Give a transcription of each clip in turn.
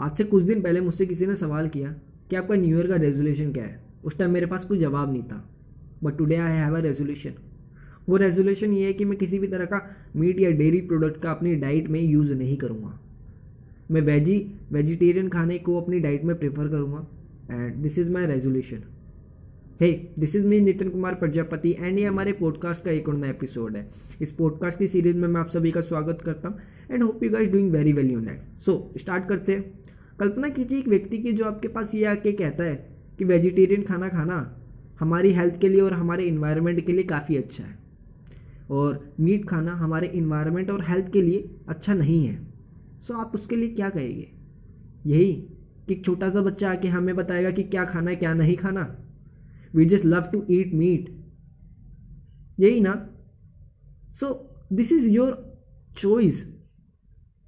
आज से कुछ दिन पहले मुझसे किसी ने सवाल किया कि आपका न्यू ईयर का रेजोल्यूशन क्या है? उस टाइम मेरे पास कोई जवाब नहीं था but today I have a resolution वो रेजोल्यूशन ये है कि मैं किसी भी तरह का मीट या डेयरी प्रोडक्ट का अपनी डाइट में यूज़ नहीं करूँगा। मैं वेजी वेजिटेरियन खाने को अपनी डाइट में प्रेफर करूँगा and this is my resolution hey this is me Nitin Kumar Prajapati and ये हमारे पॉडकास्ट का एक और नया एपिसोड है। इस पॉडकास्ट की सीरीज़ में मैं आप सभी का स्वागत करता हूँ and hope you guys doing very well you life so start करते हैं। कल्पना कीजिए एक व्यक्ति की जो आपके पास ये आके कहता है कि वेजिटेरियन खाना खाना हमारी हेल्थ के लिए और हमारे इन्वायरमेंट के लिए काफ़ी अच्छा है। और मीट खाना हमारे इन्वायरमेंट और हेल्थ के लिए अच्छा नहीं है। सो आप उसके लिए क्या कहेंगे? यही कि छोटा सा बच्चा आके हमें बताएगा कि क्या खाना है, क्या नहीं खाना। We just love to eat meat यही ना? So this is your choice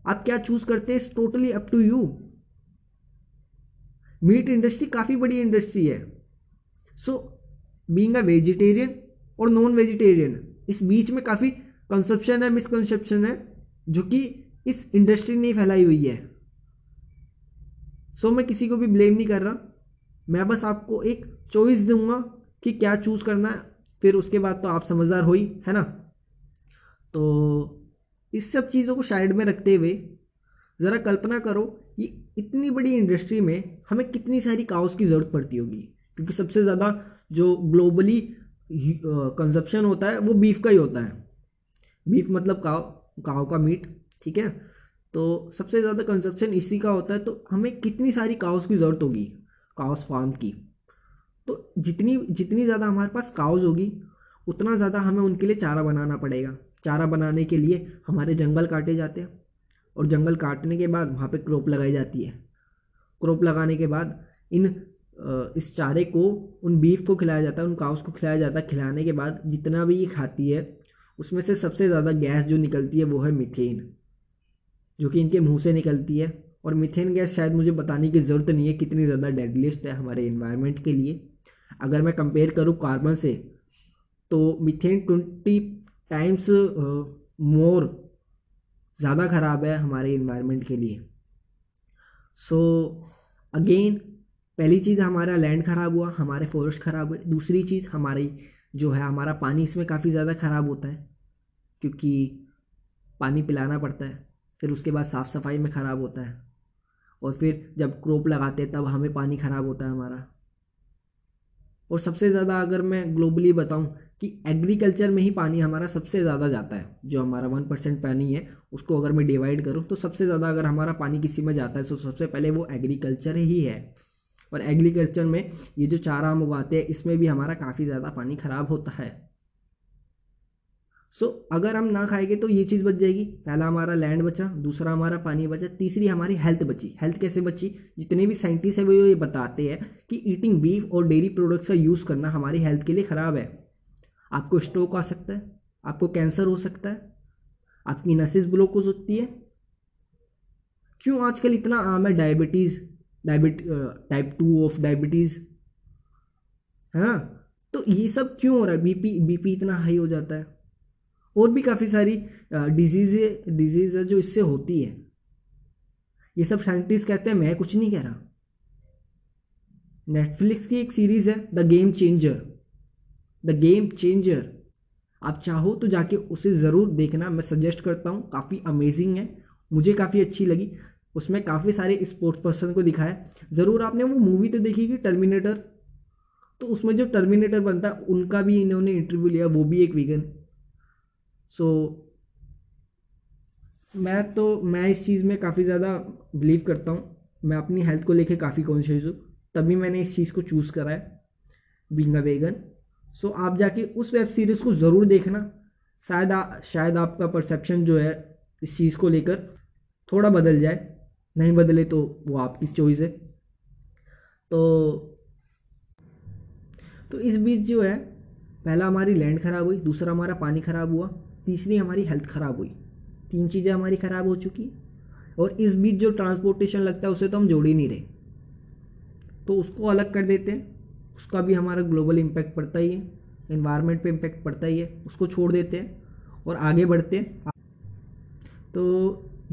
आप क्या चूज़ करते हैं? Is totally up to you meat industry काफ़ी बड़ी इंडस्ट्री है। सो बींग अ वेजिटेरियन और नॉन वेजिटेरियन इस बीच में काफ़ी कंसेप्शन है मिसकंसेप्शन है जो कि इस इंडस्ट्री ने फैलाई हुई है। सो so, मैं किसी को भी ब्लेम नहीं कर रहा। मैं बस आपको एक चॉइस दूँगा कि क्या चूज़ करना है। फिर उसके बाद तो आप समझदार हो ही है ना? तो इस सब चीज़ों को साइड में रखते हुए ज़रा कल्पना करो ये इतनी बड़ी इंडस्ट्री में हमें कितनी सारी काउस की ज़रूरत पड़ती होगी? क्योंकि सबसे ज़्यादा जो ग्लोबली कंजप्शन होता है, वो बीफ का ही होता है। बीफ मतलब काव काव का मीट, ठीक है? तो सबसे ज़्यादा कंजप्शन इसी का होता है तो हमें कितनी सारी काउस की ज़रूरत होगी? काउस फार्म की। तो जितनी जितनी ज़्यादा हमारे पास काउस होगी, उतना ज़्यादा हमें उनके लिए चारा बनाना पड़ेगा। चारा बनाने के लिए हमारे जंगल काटे जाते हैं। और जंगल काटने के बाद वहाँ पे क्रॉप लगाई जाती है। क्रॉप लगाने के बाद इन इस चारे को, उन बीफ को खिलाया जाता है, उन काउस को खिलाया जाता है। खिलाने के बाद जितना भी ये खाती है, उसमें से सबसे ज़्यादा गैस जो निकलती है वो है मिथेन, जो कि इनके मुँह से निकलती है। और मिथेन गैस शायद मुझे बताने की ज़रूरत नहीं है, कितनी ज़्यादा डेडलिस्ट है हमारे इन्वायरमेंट के लिए। अगर मैं कंपेयर करूँ कार्बन से तो मिथेन ट्वेंटी टाइम्स मोर ज़्यादा ख़राब है हमारे इन्वायरमेंट के लिए। सो so, अगेन पहली चीज़ हमारा लैंड ख़राब हुआ हमारे फॉरेस्ट ख़राब हुए। दूसरी चीज़ हमारी जो है हमारा पानी इसमें काफ़ी ज़्यादा ख़राब होता है क्योंकि पानी पिलाना पड़ता है फिर उसके बाद साफ़ सफ़ाई में ख़राब होता है। और फिर जब क्रॉप लगाते हैं तब हमें पानी ख़राब होता है हमारा। और सबसे ज़्यादा अगर मैं ग्लोबली बताऊँ कि एग्रीकल्चर में ही पानी हमारा सबसे ज़्यादा जाता है, जो हमारा वन परसेंट पानी है, उसको अगर मैं डिवाइड करूँ तो सबसे ज़्यादा अगर हमारा पानी किसी में जाता है तो सबसे पहले वो एग्रीकल्चर ही है। और एग्रीकल्चर में ये जो चारा हम उगाते हैं, इसमें भी हमारा काफ़ी ज़्यादा पानी ख़राब होता है। सो so, अगर हम ना खाएँगे तो ये चीज़ बच जाएगी। पहला हमारा लैंड बचा दूसरा हमारा पानी बचा तीसरी हमारी हेल्थ बची। हेल्थ कैसे बची? जितने भी साइंटिस्ट हैं वो ये बताते हैं कि ईटिंग बीफ और डेयरी प्रोडक्ट्स का यूज़ करना हमारी हेल्थ के लिए ख़राब है। आपको स्ट्रोक आ सकता है आपको कैंसर हो सकता है आपकी नसेस ब्लॉक हो सकती है। क्यों आजकल इतना आम है diabetes डायबिट type two of diabetes है? ना तो ये सब क्यों हो रहा है? बीपी बीपी इतना हाई हो जाता है। और भी काफ़ी सारी डिज़ीज़ डिज़ीज़ जो इससे होती है। ये सब साइंटिस्ट कहते हैं, मैं कुछ नहीं कह रहा। नेटफ्लिक्स की एक सीरीज़ है the game changer the game changer आप चाहो तो जाके उसे ज़रूर देखना, मैं सजेस्ट करता हूँ, काफ़ी अमेजिंग है, मुझे काफ़ी अच्छी लगी। उसमें काफ़ी सारे स्पोर्ट्स पर्सन को दिखाया। ज़रूर आपने वो मूवी तो देखी कि टर्मिनेटर तो उसमें जो टर्मिनेटर बनता है, उनका भी इन्होंने इंटरव्यू लिया, वो भी एक वीगन सो so, मैं तो मैं इस चीज़ में काफ़ी ज़्यादा बिलीव करता हूँ। मैं अपनी हेल्थ को लेके काफ़ी कॉन्शियस हूँ। तभी मैंने इस चीज़ को चूज़ करा है बींग अ वेगन सो आप जाके उस वेब सीरीज़ को ज़रूर देखना। शायद आ, शायद आपका परसेप्शन जो है इस चीज़ को लेकर थोड़ा बदल जाए। नहीं बदले तो वो आपकी चॉइस है। तो तो इस बीच जो है पहला हमारी लैंड ख़राब हुई दूसरा हमारा पानी ख़राब हुआ। तीसरी हमारी हेल्थ ख़राब हुई। तीन चीज़ें हमारी ख़राब हो चुकी और इस बीच जो ट्रांसपोर्टेशन लगता है, उसे तो हम जोड़ ही नहीं रहे। तो उसको अलग कर देते हैं। उसका भी हमारा ग्लोबल इम्पैक्ट पड़ता ही है इन्वायरमेंट पे इम्पैक्ट पड़ता ही है। उसको छोड़ देते हैं और आगे बढ़ते हैं। तो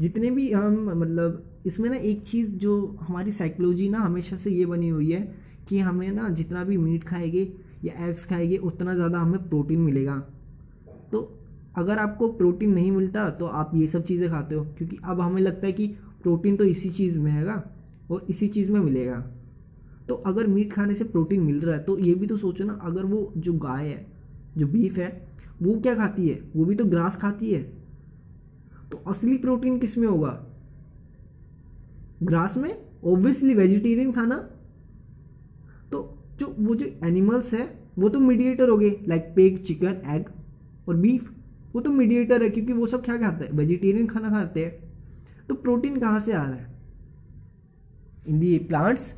जितने भी हम मतलब इसमें ना एक चीज़ जो हमारी साइकोलॉजी ना हमेशा से ये बनी हुई है कि हमें ना जितना भी मीट खाएँगे या एग्स खाएँगे, उतना ज़्यादा हमें प्रोटीन मिलेगा। तो अगर आपको प्रोटीन नहीं मिलता तो आप ये सब चीज़ें खाते हो, क्योंकि अब हमें लगता है कि प्रोटीन तो इसी चीज़ में हैगा और इसी चीज़ में मिलेगा। तो अगर मीट खाने से प्रोटीन मिल रहा है तो ये भी तो सोचो ना, अगर वो जो गाय है, जो बीफ है, वो क्या खाती है? वो भी तो ग्रास खाती है। तो असली प्रोटीन किसमें होगा? ग्रास में? ऑब्वियसली वेजिटेरियन खाना। तो जो, वो जो एनिमल्स है, वो तो मीडिएटर हो गए लाइक पेग चिकन एग और बीफ वो तो मीडिएटर है क्योंकि वो सब क्या खाते हैं? वेजिटेरियन खाना खाते हैं। तो प्रोटीन कहाँ से आ रहा है? In the plants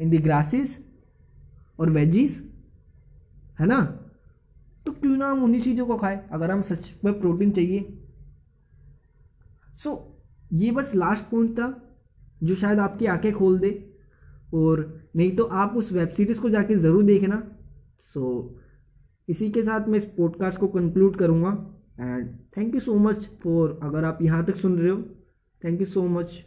in the grasses और वेजीज है ना? तो क्यों ना हम उन्हीं चीज़ों को खाए अगर हम सच में प्रोटीन चाहिए? सो so, ये बस लास्ट पॉइंट था जो शायद आपकी आँखें खोल दे। और नहीं तो आप उस वेब सीरीज़ को जाके ज़रूर देखना। सो so, इसी के साथ मैं इस पॉडकास्ट को कंक्लूड करूँगा। And thank you so much for अगर आप यहाँ तक सुन रहे हो थैंक यू सो मच